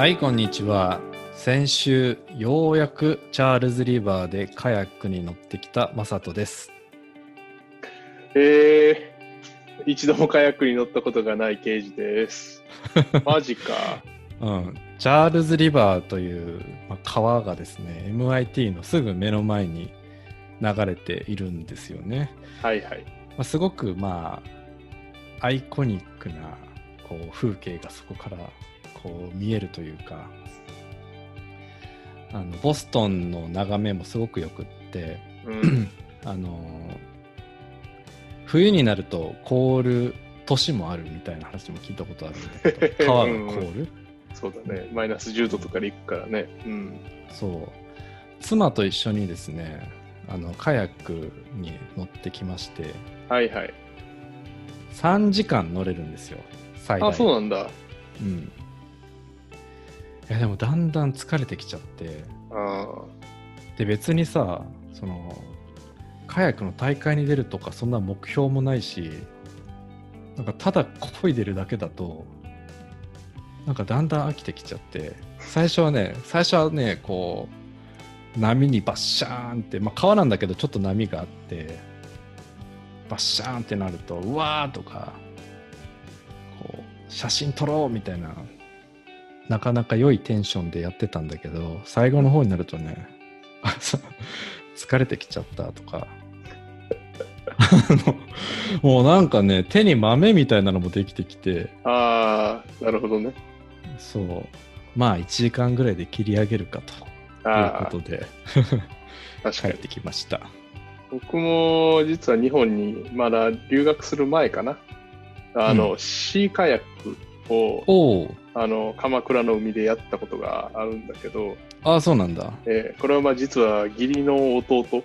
はい、こんにちは。先週、ようやくチャールズリバーでカヤックに乗ってきたマサトです。えー、一度もカヤックに乗ったことがない刑事です。マジか。うん、チャールズリバーという、まあ、川がですね、MIT のすぐ目の前に流れているんですよね。はいはい。まあ、すごく、まあ、アイコニックなこう風景がそこからこう見えるというか、あのボストンの眺めもすごくよくって、うん、あの冬になると凍る年もあるみたいな話も聞いたことあるんだけど 川が凍る、そうだね。マイナス10度とかで行くからね。うん。そう妻と一緒にですねあのカヤックに乗ってきましてはいはい。3時間乗れるんですよ最大あ、そうなんだ。うんいやでもだんだん疲れてきちゃって。あで別にさそのカヤックの大会に出るとかそんな目標もないしなんかただ漕いでるだけだとなんかだんだん飽きてきちゃって。最初はね最初はねこう波にバッシャーンって、まあ、川なんだけどちょっと波があってバッシャーンってなるとうわーとかこう写真撮ろうみたいななかなか良いテンションでやってたんだけど最後の方になるとね 疲れてきちゃったとか。もうなんかね手に豆みたいなのもできてきて。あ、ああ、なるほどね。そう。まあ1時間ぐらいで切り上げるかと。いうあことで。あ、確かに。帰ってきました。僕も実は日本にまだ留学する前かな。あの、うシーカヤックをあの鎌倉の海でやったことがあるんだけど、ああそうなんだ。えーこれはまあ実は義理の弟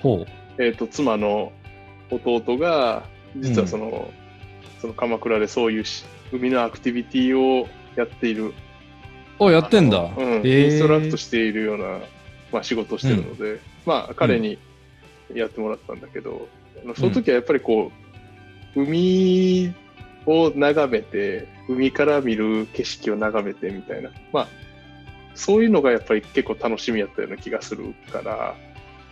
ほえー、と妻の弟が実はその,、その鎌倉でそういうし海のアクティビティをやっている。うおやってんだ。うんインストラクトしているような、まあ、仕事をしてるので、まあ彼にやってもらったんだけど、あのその時はやっぱりこう海を眺めて海から見る景色を眺めてみたいな。まあそういうのがやっぱり結構楽しみやったような気がするから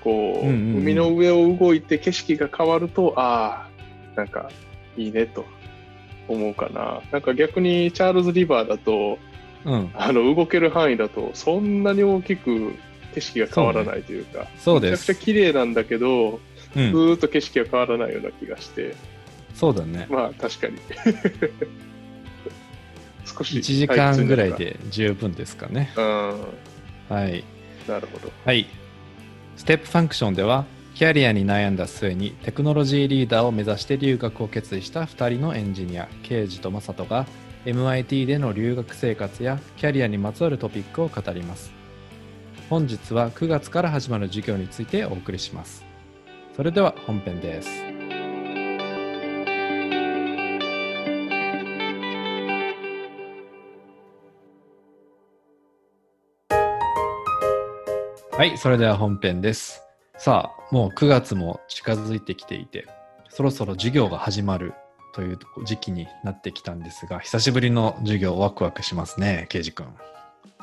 こう,、うんうんうん。海の上を動いて景色が変わるとああなんかいいねと思うかな。なんか逆にチャールズ・リバーだとうん。あの動ける範囲だとそんなに大きく景色が変わらないというかそうです。めちゃくちゃ綺麗なんだけど、うん。ずーっと景色が変わらないような気がして。そうだね。まあ確かに少し1時間ぐらいで十分ですかねうんはいなるほどはい。ステップファンクションでは、キャリアに悩んだ末にテクノロジーリーダーを目指して留学を決意した2人のエンジニア、ケイジとマサトが MIT での留学生活やキャリアにまつわるトピックを語ります。本日は9月から始まる授業についてお送りします。それでは本編です。はい、それでは本編です。さあ、もう9月も近づいてきていて、そろそろ授業が始まるという時期になってきたんですが、久しぶりの授業ワクワクしますね、ケイジ君。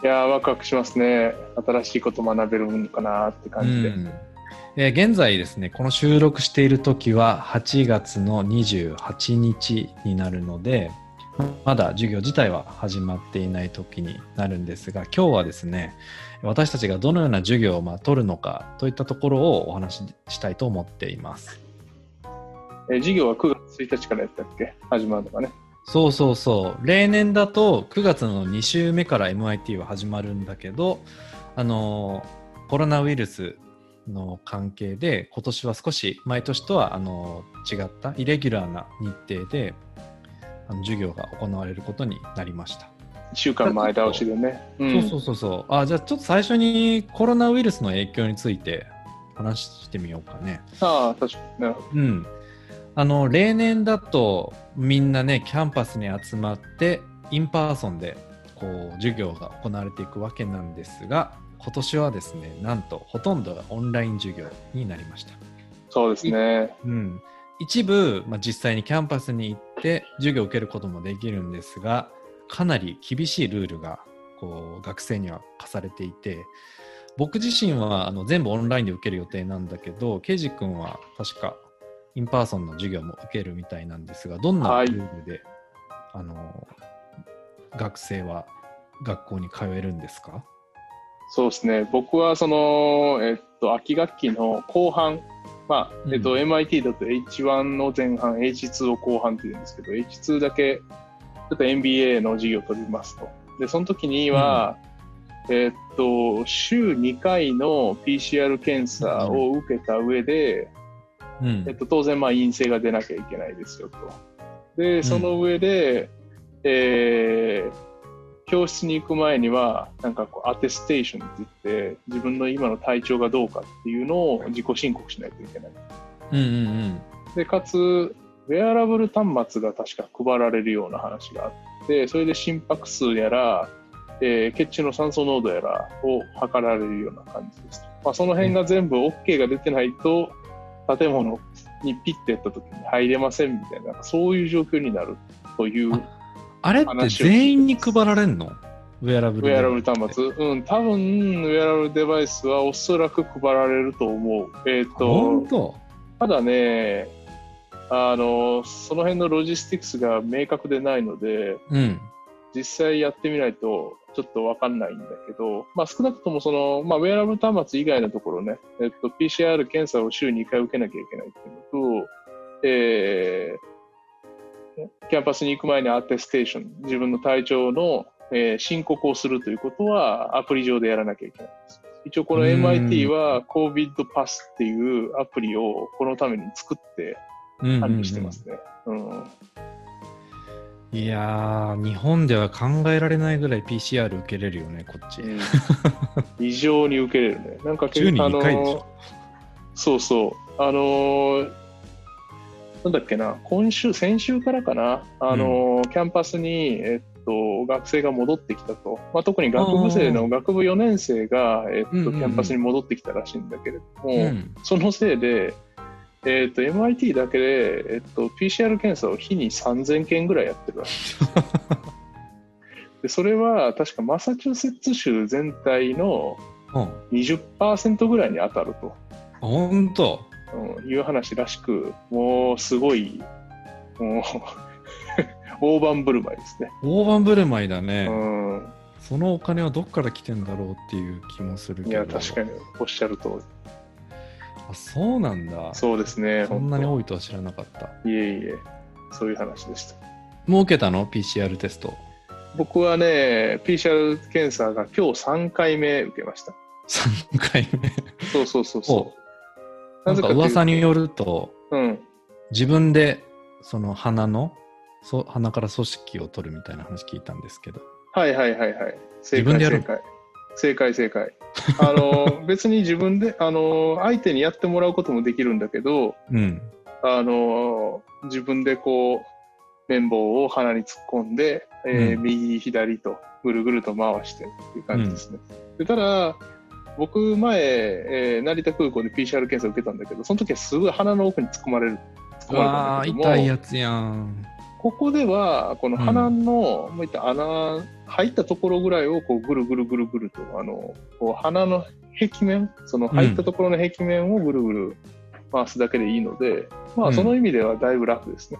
いやーワクワクしますね新しいこと学べるのかなって感じで、うんえー現在ですね、この収録している時は8月の28日になるので、まだ授業自体は始まっていない時になるんですが、今日はですね、私たちがどのような授業をまあ取るのかといったところをお話ししたいと思っています。えー授業は9月1日からやったっけ？始まるのがねそうそうそう。例年だと9月の2週目から MIT は始まるんだけど、あのーコロナウイルスの関係で今年は少し毎年とはあのー違ったイレギュラーな日程であの授業が行われることになりました。1週間前倒しでね、うん。そうそうそうそう。あ、じゃあちょっと最初にコロナウイルスの影響について話してみようかね。ああ確かにうん、あの例年だとみんなねキャンパスに集まって in person でこう授業が行われていくわけなんですが今年はですねなんとほとんどがオンライン授業になりました、どそうですね。うん、一部、まあ、実際にキャンパスに行って授業を受けることもできるんですがかなり厳しいルールがこう学生には課されていて僕自身はあの全部オンラインで受ける予定なんだけどケイジ君は確か in person の授業も受けるみたいなんですがどんなルールで、あの学生は学校に通えるんですか？そうですね。僕はその、えっと、秋学期の後半、まあ、えっと、うん MIT だと H1 の前半、H2 を後半って言うんですけど、H2 だけ、ちょっと MBA の授業を取りますと。で、その時には、えっと、週2回の PCR 検査を受けた上で、うんえっと、当然、まあ、陰性が出なきゃいけないですよと。で、その上で、えー教室に行く前には、なんかこう、アテステーションって言って、自分の今の体調がどうかっていうのを自己申告しないといけない。うんうんで、かつ、ウェアラブル端末が確か配られるような話があって、それで心拍数やら、えー血中の酸素濃度やらを測られるような感じです。まあ、その辺が全部 OK が出てないと、建物にピッてやった時に入れませんみたいな、そういう状況になるという、あれって全員に配られんの？ウェアラブルでウェアラブル端末。うん、多分、ウェアラブルデバイスはおそらく配られると思う。えっ、本と、当？ただね、あの、その辺のロジスティクスが明確でないので、うん実際やってみないとちょっとわかんないんだけど、まあ少なくともその、まあウェアラブル端末以外のところね、えっと、PCR 検査を週2回受けなきゃいけないっていうのと、えー、キャンパスに行く前に attestation、自分の体調の、えー申告をするということはアプリ上でやらなきゃいけないんです。一応このうん MIT は COVID パスっていうアプリをこのために作って管理してますね。うんいやー日本では考えられないぐらい PCR 受けれるよねこっち、うん異常に受けれるね。なんか週に あ2回でしのょそうそう。あのーなんだっけな、今週、先週からかな、あのーキャンパスに、えっと、学生が戻ってきたと。まあ、特に学部生の学部4年生が、えっと、うんうん。うんキャンパスに戻ってきたらしいんだけれども、うんそのせいで、えっと、MIT だけで、えっと、PCR 検査を日に3000件ぐらいやってるらしいでそれは確かマサチューセッツ州全体のうん。20%ぐらいに当たると、本当うんいう話らしく、もうすごい、もう 大盤振る舞いですね。大盤振る舞いだね、うん、そのお金はどっから来てんだろうっていう気もするけどいや、確かにおっしゃる通り。あそうなんだそうですね、そんなに本多いとは知らなかった当いえいえ、そういう話でした。もう受けたの？PCR テスト僕はね、PCR 検査が今日3回目受けました。3回目そうそうそうそう。なんか噂によるとうん。自分でその鼻のそ鼻から組織を取るみたいな話聞いたんですけどはいはいはいはい。正解正解。正解正解。あの、別に自分で、あの、相手にやってもらうこともできるんだけど、うんあの、自分でこう、綿棒を鼻に突っ込んで、えーうん右左とぐるぐると回してっていう感じですね。でただ、僕前、えー成田空港で PCR 検査を受けたんだけど、その時はすごい鼻の奥に突っ込まれる。突っ込まれたんわだあけども痛いやつやんここでは、この鼻の、もういった穴、入ったところぐらいをこうぐるぐるぐるぐると、あの、こう鼻の壁面、その入ったところの壁面をぐるぐる回すだけでいいので、まうんあその意味ではだいぶ楽ですね。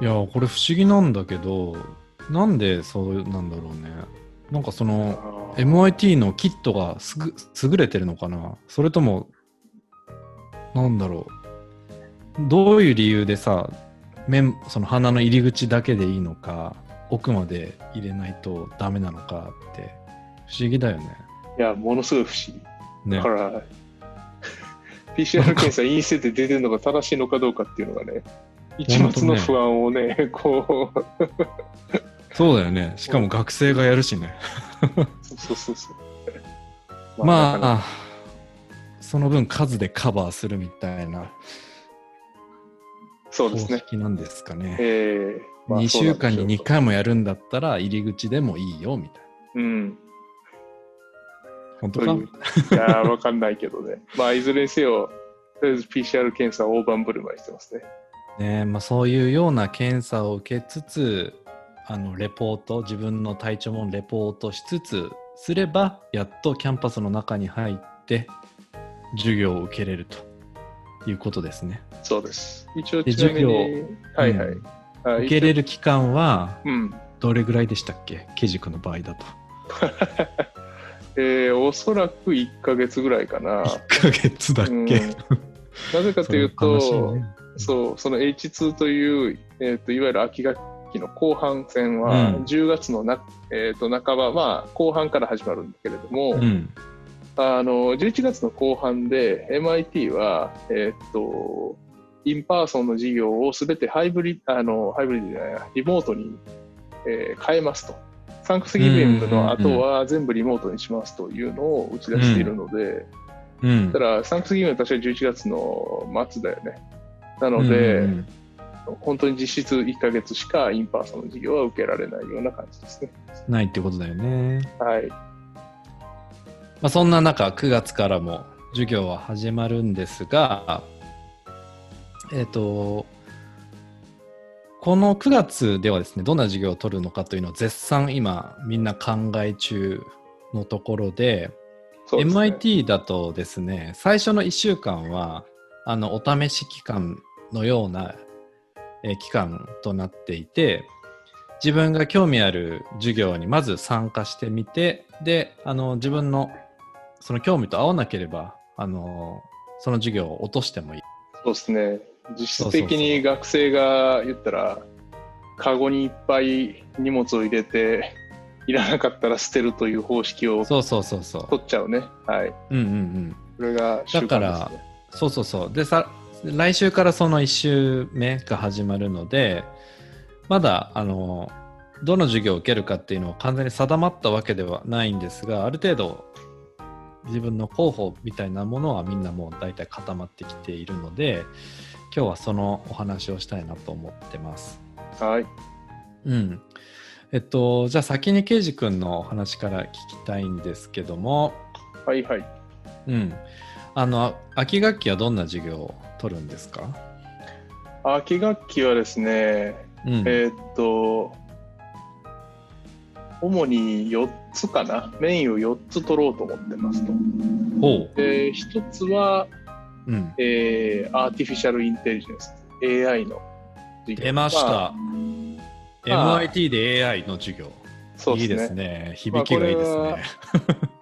いやこれ不思議なんだけどなんでそうなんだろうねなんかその MIT のキットがすぐ優れてるのかな？それともなんだろう。どういう理由でさ面その鼻の入り口だけでいいのか奥まで入れないとダメなのかって不思議だよね。いや、ものすごい不思議。ね。だから、PCR 検査陰性で出てるのが正しいのかどうかっていうのがね、一末の不安をね、こう、そうだよね。しかも学生がやるしね。そうそうそう。まあ、なかなかその分数でカバーするみたいな方そうですね。式なんですかね。えーまあ2週間に2そうなんでしょう回もやるんだったら入り口でもいいよみたいな。うん。本当か？といやー、わかんないけどね。まあ、いずれにせよ、とりあえず PCR 検査を大盤振る舞いしてますね。ねまあ、そういうような検査を受けつつあのレポート自分の体調もレポートしつつすればやっとキャンパスの中に入って授業を受けれるということですね。そうです。一応でちなみに、はいはい。うんあ受けれる期間はうん。どれぐらいでしたっけ？ケジ君の場合だと。えーおそらく1ヶ月ぐらいかな。1ヶ月だっけ、うんなぜかというと、ねそう、その H2 という、えー、といわゆる秋学期の後半戦は、うん10月のな、えー、と半ば、まあ、後半から始まるんだけれども、うん。あの11月の後半で MIT は、えー、と in person の授業をすべてハイブリあのハイブリッドじゃないやリモートに、えー変えますと。サンクスギビングの後は全部リモートにしますというのを打ち出しているので、うんだから Thanksgiving は確か11月の末だよね。なので、うんうん本当に実質1ヶ月しか in person の授業は受けられないような感じですね。ないってことだよね。はい。まあ、そんな中、9月からも授業は始まるんですが、えっ、と、この9月ではですね、どんな授業を取るのかというのを絶賛今みんな考え中のところで、ですね MIT だとですね、最初の1週間は、あの、お試し期間のような、えー期間となっていて、自分が興味ある授業にまず参加してみて、で、あの、自分のその興味と合わなければ、あの、その授業を落としてもいい。そうですね。実質的に学生が言ったら、カゴにいっぱい荷物を入れて、いらなかったら捨てるという方式をそうそうそうそう。取っちゃうね。はい。うんうんうん。これがね。だからそうそうそう。でさ、来週からその1週目が始まるので、まだ、あの、どの授業を受けるかっていうのは完全に定まったわけではないんですが、ある程度、自分の候補みたいなものはみんなもう大体固まってきているので、今日はそのお話をしたいなと思ってます。はい。うん。えっと、じゃあ先にケイジ君のお話から聞きたいんですけども、はいはい。うん。あの、秋学期はどんな授業を？取るんですか？秋学期はですね、うん。えーっと、主に4つかな？メインを4つ取ろうと思ってますと。ほで、1つは、う。うん。えーアーティフィシャルインテリジェンス、AI の授業。出ました。あ MIT で AI の授業。そういいですね。響きがいいですね。まあ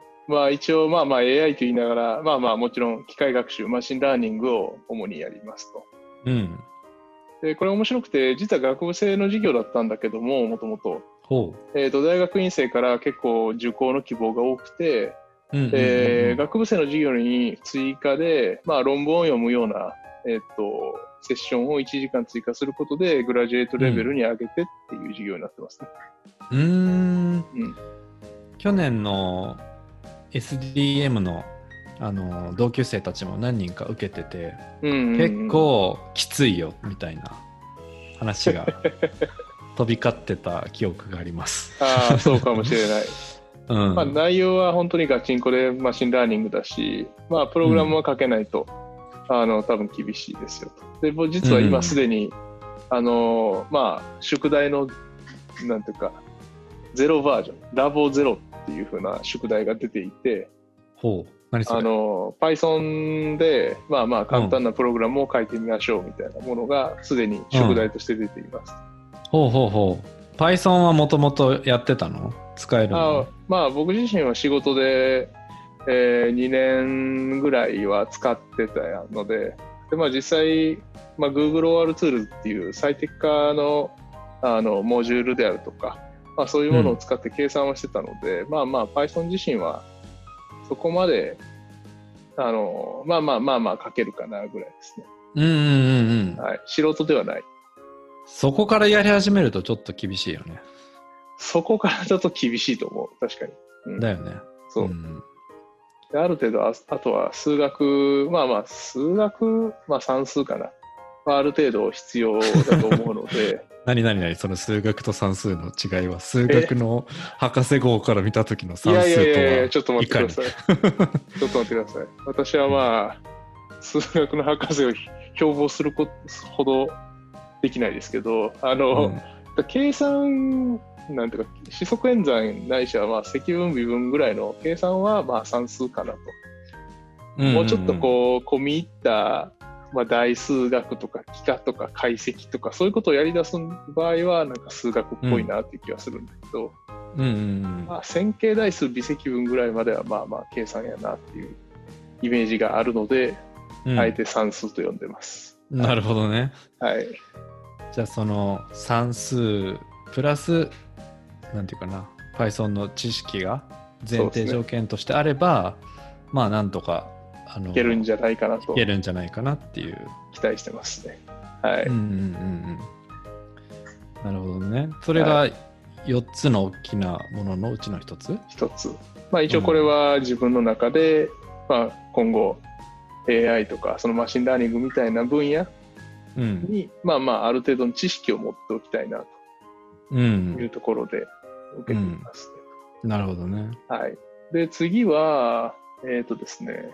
一応、まあまあ AI と言いながら、まあまあもちろん機械学習、 machine learning を主にやりますと。うん。で、これ面白くて、実は学部生の授業だったんだけども、もともと。ほえーと、大学院生から結構受講の希望が多くて、学部生の授業に追加で、まあ論文を読むような、えっ、と、セッションを1時間追加することで、 graduate level に上げてっていう授業になってますね。うーん。うん去年の SDM のあの同級生たちも何人か受けてて、うんうんうん結構きついよみたいな話が 飛び交ってた記憶があります。ああ、そうかもしれない。うん。まあ、内容は本当にガチンコで machine learning だし、まあ、プログラムは書けないと、あの多分厳しいですよと。で実はうん今すでに、あのまあ、宿題のなんていうかゼロバージョンラボゼロっていう風な宿題が出ていてほう。何そあれの Python で、まあ、まあ簡単なプログラムを書いてみましょうみたいなものがすでに宿題として出ています。ほうほうほう。Python はもともとやってたの？使えるあのまあ僕自身は仕事で、えー2年ぐらいは使ってたのでで、まあ、実際、まあ、Google OR ツールっていう最適化のあのモジュールであるとか、まあ、そういうものを使って計算をしてたので、まあまあ Python 自身はそこまであのまあまあまあまあ書けるかなぐらいですね、うんうんうんうん。はい、素人ではない。そこからやり始めるとちょっと厳しいよね。そこからだと厳しいと思う。確かに、うん。だよね。そう、ん。である程度あ、あとは数学、まあまあ、数学、まあ算数かな。まあ、ある程度必要だと思うので、何何何？その数学と算数の違いは。数学の博士号から見た時の算いやいやいやいや、数とはちょっと待ってください。ちょっと待ってください。私はまあ、数学の博士を標榜することほどできないですけど、あの、うん。だ計算、なんていうか、四則演算ないしは、まあ、積分、微分ぐらいの計算は、まあ、算数かなと。もうちょっとこう、込み入った、まあ、大数学とか、幾何とか、解析とか、そういうことをやり出す場合は、なんか数学っぽいなっていう気がするんだけど、うん。うんうんまあ、線形代数、微積分ぐらいまでは、まあまあ、計算やなっていうイメージがあるので、うん。あえて算数と呼んでます。なるほどね。はい。じゃあその算数プラスなんていうかな Python の知識が前提条件としてあれば、まあなんとかあのいけるんじゃないかなといけるんじゃないかなっていう。期待してますね。はい。うんうんうんうん。なるほどね。それが4つの大きなもののうちの1つ？一つ。まあ一応これは自分の中で、まあ今後 AI とかその machine learning みたいな分野うん。に、まあまあある程度の知識を持っておきたいなう。というんところで受けていますね。なるほどね。はい。で、次は、えっ、とですね、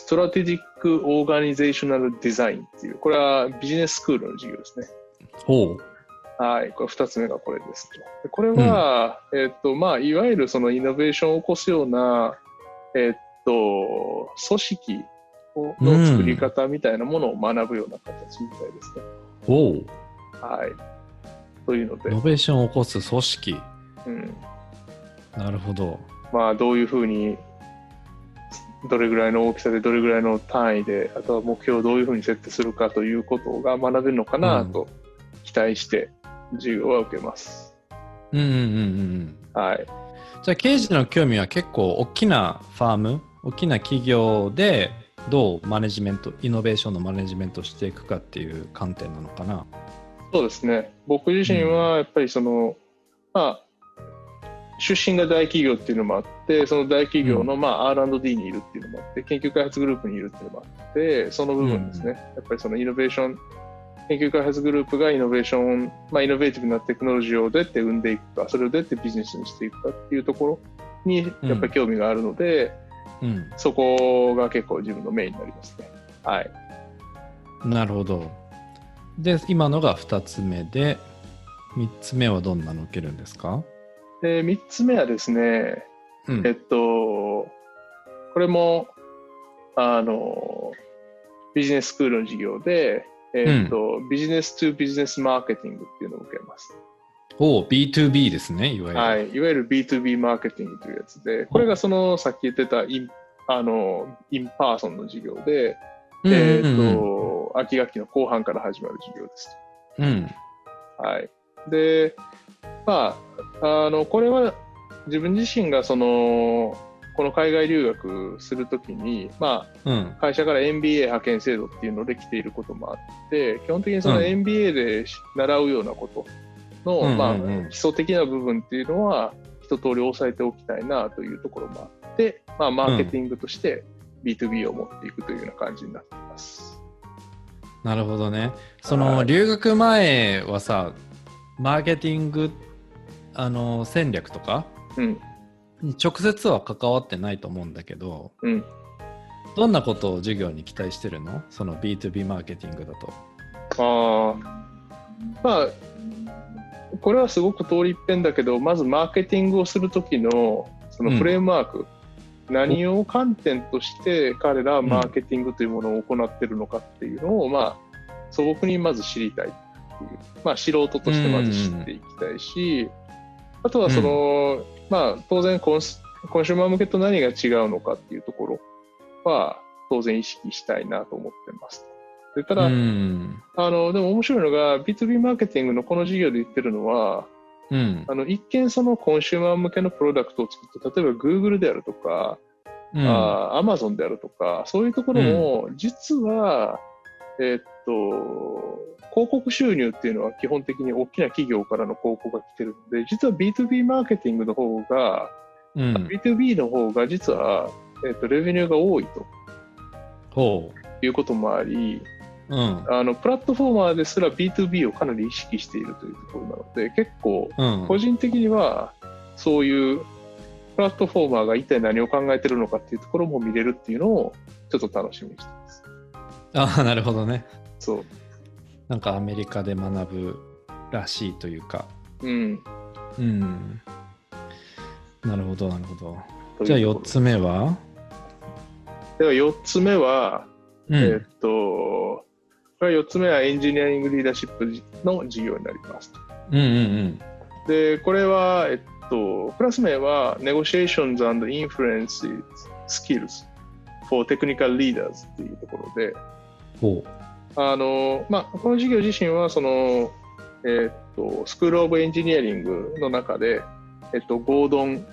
Strategic Organizational Design っていう、これはビジネススクールの授業ですね。ほう。はい、これ2つ目がこれですと。でこれは、えっ、と、まあ、いわゆるそのイノベーションを起こすような、えっ、と、組織をの作り方みたいなものを学ぶような形みたいですね。ほう。はい。というのでイノ、ベーションを起こす組織。うん、なるほど。まあ、どういうふうに、どれぐらいの大きさで、どれぐらいの単位で、あとは目標をどういうふうに設定するかということが学べるのかなと期待して、授業は受けます。うんうんうんうんうん。はい。じゃあ、刑事の興味は結構大きなファーム、大きな企業でどうマネジメント、イノベーションのマネジメントしていくかっていう観点なのかな。そうですね。僕自身はやっぱりその、まあ、出身が大企業っていうのもあって、その大企業のまあ R&D にいるっていうのもあって、研究開発グループにいるっていうのもあって、その部分ですね。やっぱりそのイノベーション、研究開発グループがイノベーション、まあ、イノベーティブなテクノロジーをどうやって生んでいくか、それをどうやってビジネスにしていくかっていうところにやっぱり興味があるので、うん。そこが結構自分のメインになりますね。はい。なるほど。で、今のが2つ目で、3つ目はどんなの受けるんですか？で、3つ目はですね、うんえっと、これも、あの、ビジネススクールの授業で、えっと、 Business to Business Marketing っていうのを受けます。お B2B ですね、いわゆる。はい。いわゆる B2B マーケティングというやつで、これがその、さっき言ってたイン、あの、 in person の授業で、うんうんうんえっと、秋学期の後半から始まる授業です。うん。はい。で、まあ、あの、これは自分自身がその、この海外留学するときに、まうん。あ、会社から MBA 派遣制度っていうので来ていることもあって、基本的にそのうん MBA で習うようなことの、うんまあ、基礎的な部分っていうのは、一通り押さえておきたいなというところもあって、まあ、マーケティングとして B2B を持っていくというような感じになっています。なるほどね。そのはい留学前はさ、マーケティングあの戦略とかうん、に直接は関わってないと思うんだけど、うん。どんなことを授業に期待してるの？その B2B マーケティングだと。ああ、まあ、これはすごく通り一遍だけど、まずマーケティングをするときのそのフレームワーク、何を観点として彼らはマーケティングというものを行っているのかっていうのを、まあ、素朴にまず知りたいっていう、まあ、素人としてまず知っていきたいし、あとはその、まあ、当然コンス、コンシューマー向けと何が違うのかっていうところは、当然意識したいなと思ってます。でただ、うん。あの、でも面白いのが、B2B マーケティングのこの授業で言ってるのは、うん。あの、一見そのコンシューマー向けのプロダクトを作って、例えば Google であるとか、うんあー Amazon であるとか、そういうところも、実は、えっと、広告収入っていうのは基本的に大きな企業からの広告が来てるので、実は B2B マーケティングの方が、うん。B2B の方が実は、えっと、レベニューが多いとほいうこともあり、う。うん。あのプラットフォーマーですら B2B をかなり意識しているというところなので、結構、うん。個人的にはそういうプラットフォーマーが一体何を考えてるのかっていうところも見れるっていうのをちょっと楽しみにしてます。ああ、なるほどね。そう。なんかアメリカで学ぶらしいというか。うん。うん。なるほど、なるほど。じゃあ4ところつ目は？では4つ目は、うん。えーっと、これ4つ目はエンジニアリングリーダーシップの授業になります。うんうんで、これは、えっと、クラス名は Negotiations and Influence Skills for Technical Leaders っていうところで、ほあの、まあ、この授業自身は、その、えっと、 School of Engineering の中で、えっと、 Gordon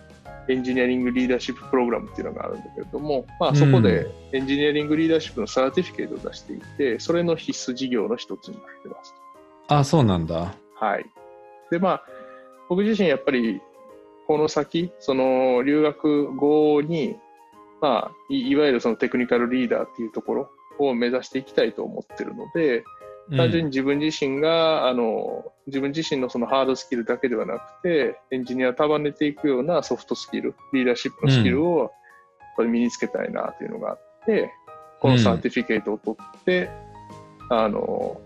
Engineering Leadership Program っていうのがあるんだけれども、まあ、そこで Engineering Leadership の certificate を出していて、それの必須授業の一つになってます。う。あ、そうなんだ。はい。で、まあ、僕自身やっぱり、この先、その留学後に、まあ、いいわゆるそのテクニカルリーダーっていうところを目指していきたいと思ってるので、単純に自分自身が、あの、自分自身のそのハードスキルだけではなくて、エンジニアを束ねていくようなソフトスキル、リーダーシップのスキルを身につけたいなというのがあって、このサーティフィケートを取って、あの、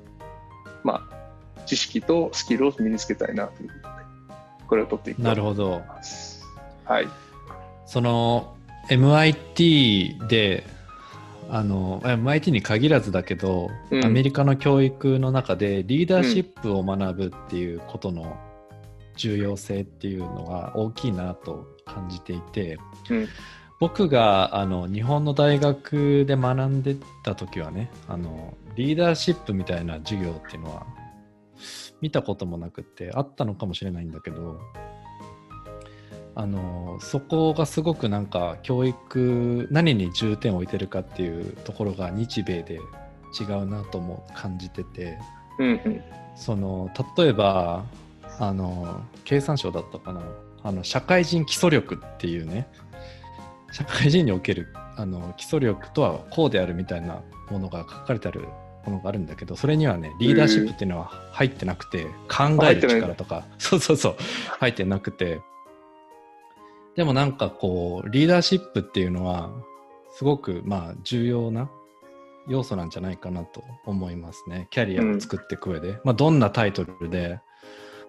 まあ、知識とスキルを身につけたいなということで、これを取っていきたいとなるほど。思います。はい。その MIT であの MIT に限らずだけど、うん。アメリカの教育の中でリーダーシップを学ぶっていうことの重要性っていうのが大きいなと感じていて、うん。僕があの日本の大学で学んでた時はねあのリーダーシップみたいな授業っていうのは見たこともなくってあったのかもしれないんだけどあのそこがすごくなんか教育何に重点を置いてるかっていうところが日米で違うなとも感じててうんうん。その例えばあの経産省だったかな。あの社会人基礎力っていうね社会人におけるあの基礎力とはこうであるみたいなものが書かれてあるものがあるんだけどそれにはねリーダーシップっていうのは入ってなくて考える力とかそうそうそう。入ってなくてでもなんかこうリーダーシップっていうのはすごくまあ重要な要素なんじゃないかなと思いますね。キャリアを作っていく上で、まあ、どんなタイトルで、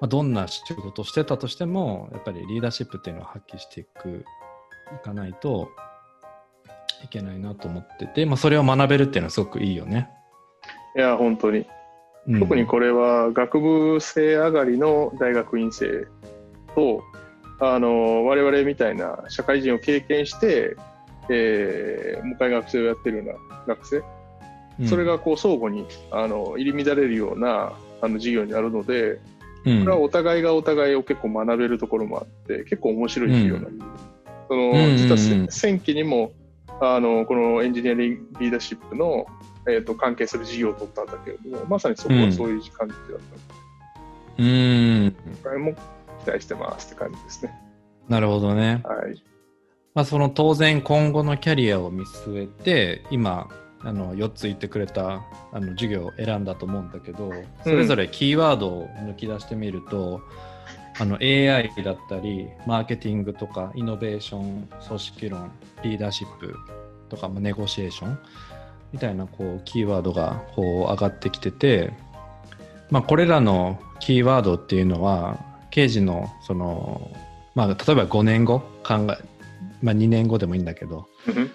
まあ、どんな仕事をしてたとしてもやっぱりリーダーシップっていうのを発揮していくいかないといけないなと思ってて、まあ、それを学べるっていうのはすごくいいよね、いや、本当に。うん。特にこれは学部生上がりの大学院生とあの我々みたいな社会人を経験して、えー、もう一回学生をやってるような学生、うん。それがこう相互にあの入り乱れるようなあの授業になるのでうん。これはお互いがお互いを結構学べるところもあって結構面白い授業なんです、そのうんうんうん。実はせ前期にもあのこのエンジニアリングリーダーシップの、えー、と関係する授業を取ったんだけれどもまさにそこはそういう感じだった。うん。今回も期待してますって感じですね。なるほどね、はい。まあ、その当然今後のキャリアを見据えて今あの4つ言ってくれたあの授業を選んだと思うんだけどそれぞれキーワードを抜き出してみると、あの AI だったりマーケティングとかイノベーション組織論リーダーシップとか、まあ、ネゴシエーションみたいなこうキーワードがこう上がってきてて、まあ、これらのキーワードっていうのは刑事のその、まあ、例えば5年後考え、まあ、2年後でもいいんだけど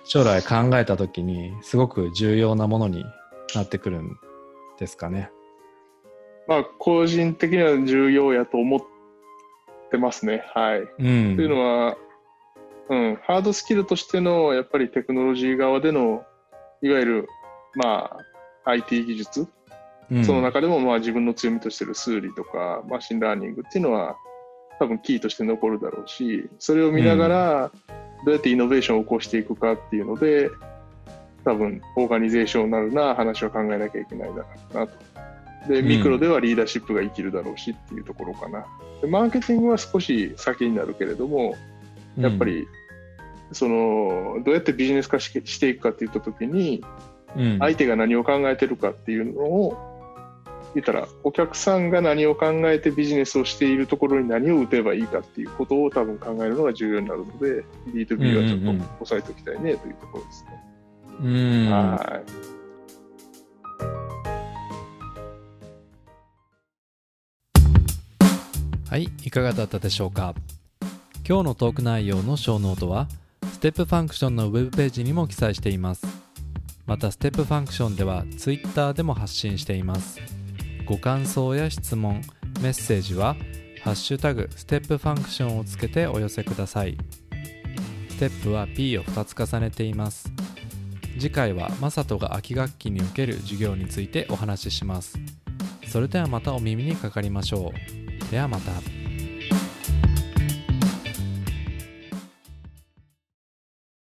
将来考えた時にすごく重要なものになってくるんですかね。まあ、個人的には重要やと思ってますね。はい。うん、というのは、うん、 hard skill としてのやっぱりテクノロジー側でのいわゆる、まあ、IT 技術、うん。その中でもまあ自分の強みとしてる数理とか machine learning っていうのは多分キーとして残るだろうしそれを見ながらどうやってイノベーションを起こしていくかっていうので多分オーガニゼーショナルな話を考えなきゃいけないだろうなと。でうん。ミクロではリーダーシップが生きるだろうしっていうところかな。でマーケティングは少し先になるけれどもやっぱ、り、そのどうやってビジネス化ししていくかっていった時にうん。相手が何を考えてるかっていうのを言ったらお客さんが何を考えてビジネスをしているところに何を打てばいいかっていうことを多分考えるのが重要になるので B2B はちょっと押さえておきたいねというところですね。うんはい。はいいかがだったでしょうか？今日のトーク内容の show note はステップファンクションのウェブページにも記載しています。またステップファンクションでは Twitter でも発信していますご感想や質問メッセージは「ハッシュタグステップファンクション」をつけてお寄せください。ステップは P を2つ重ねています。次回はマサトが秋学期に受ける授業についてお話しします。それではまたお耳にかかりましょう。ではまた。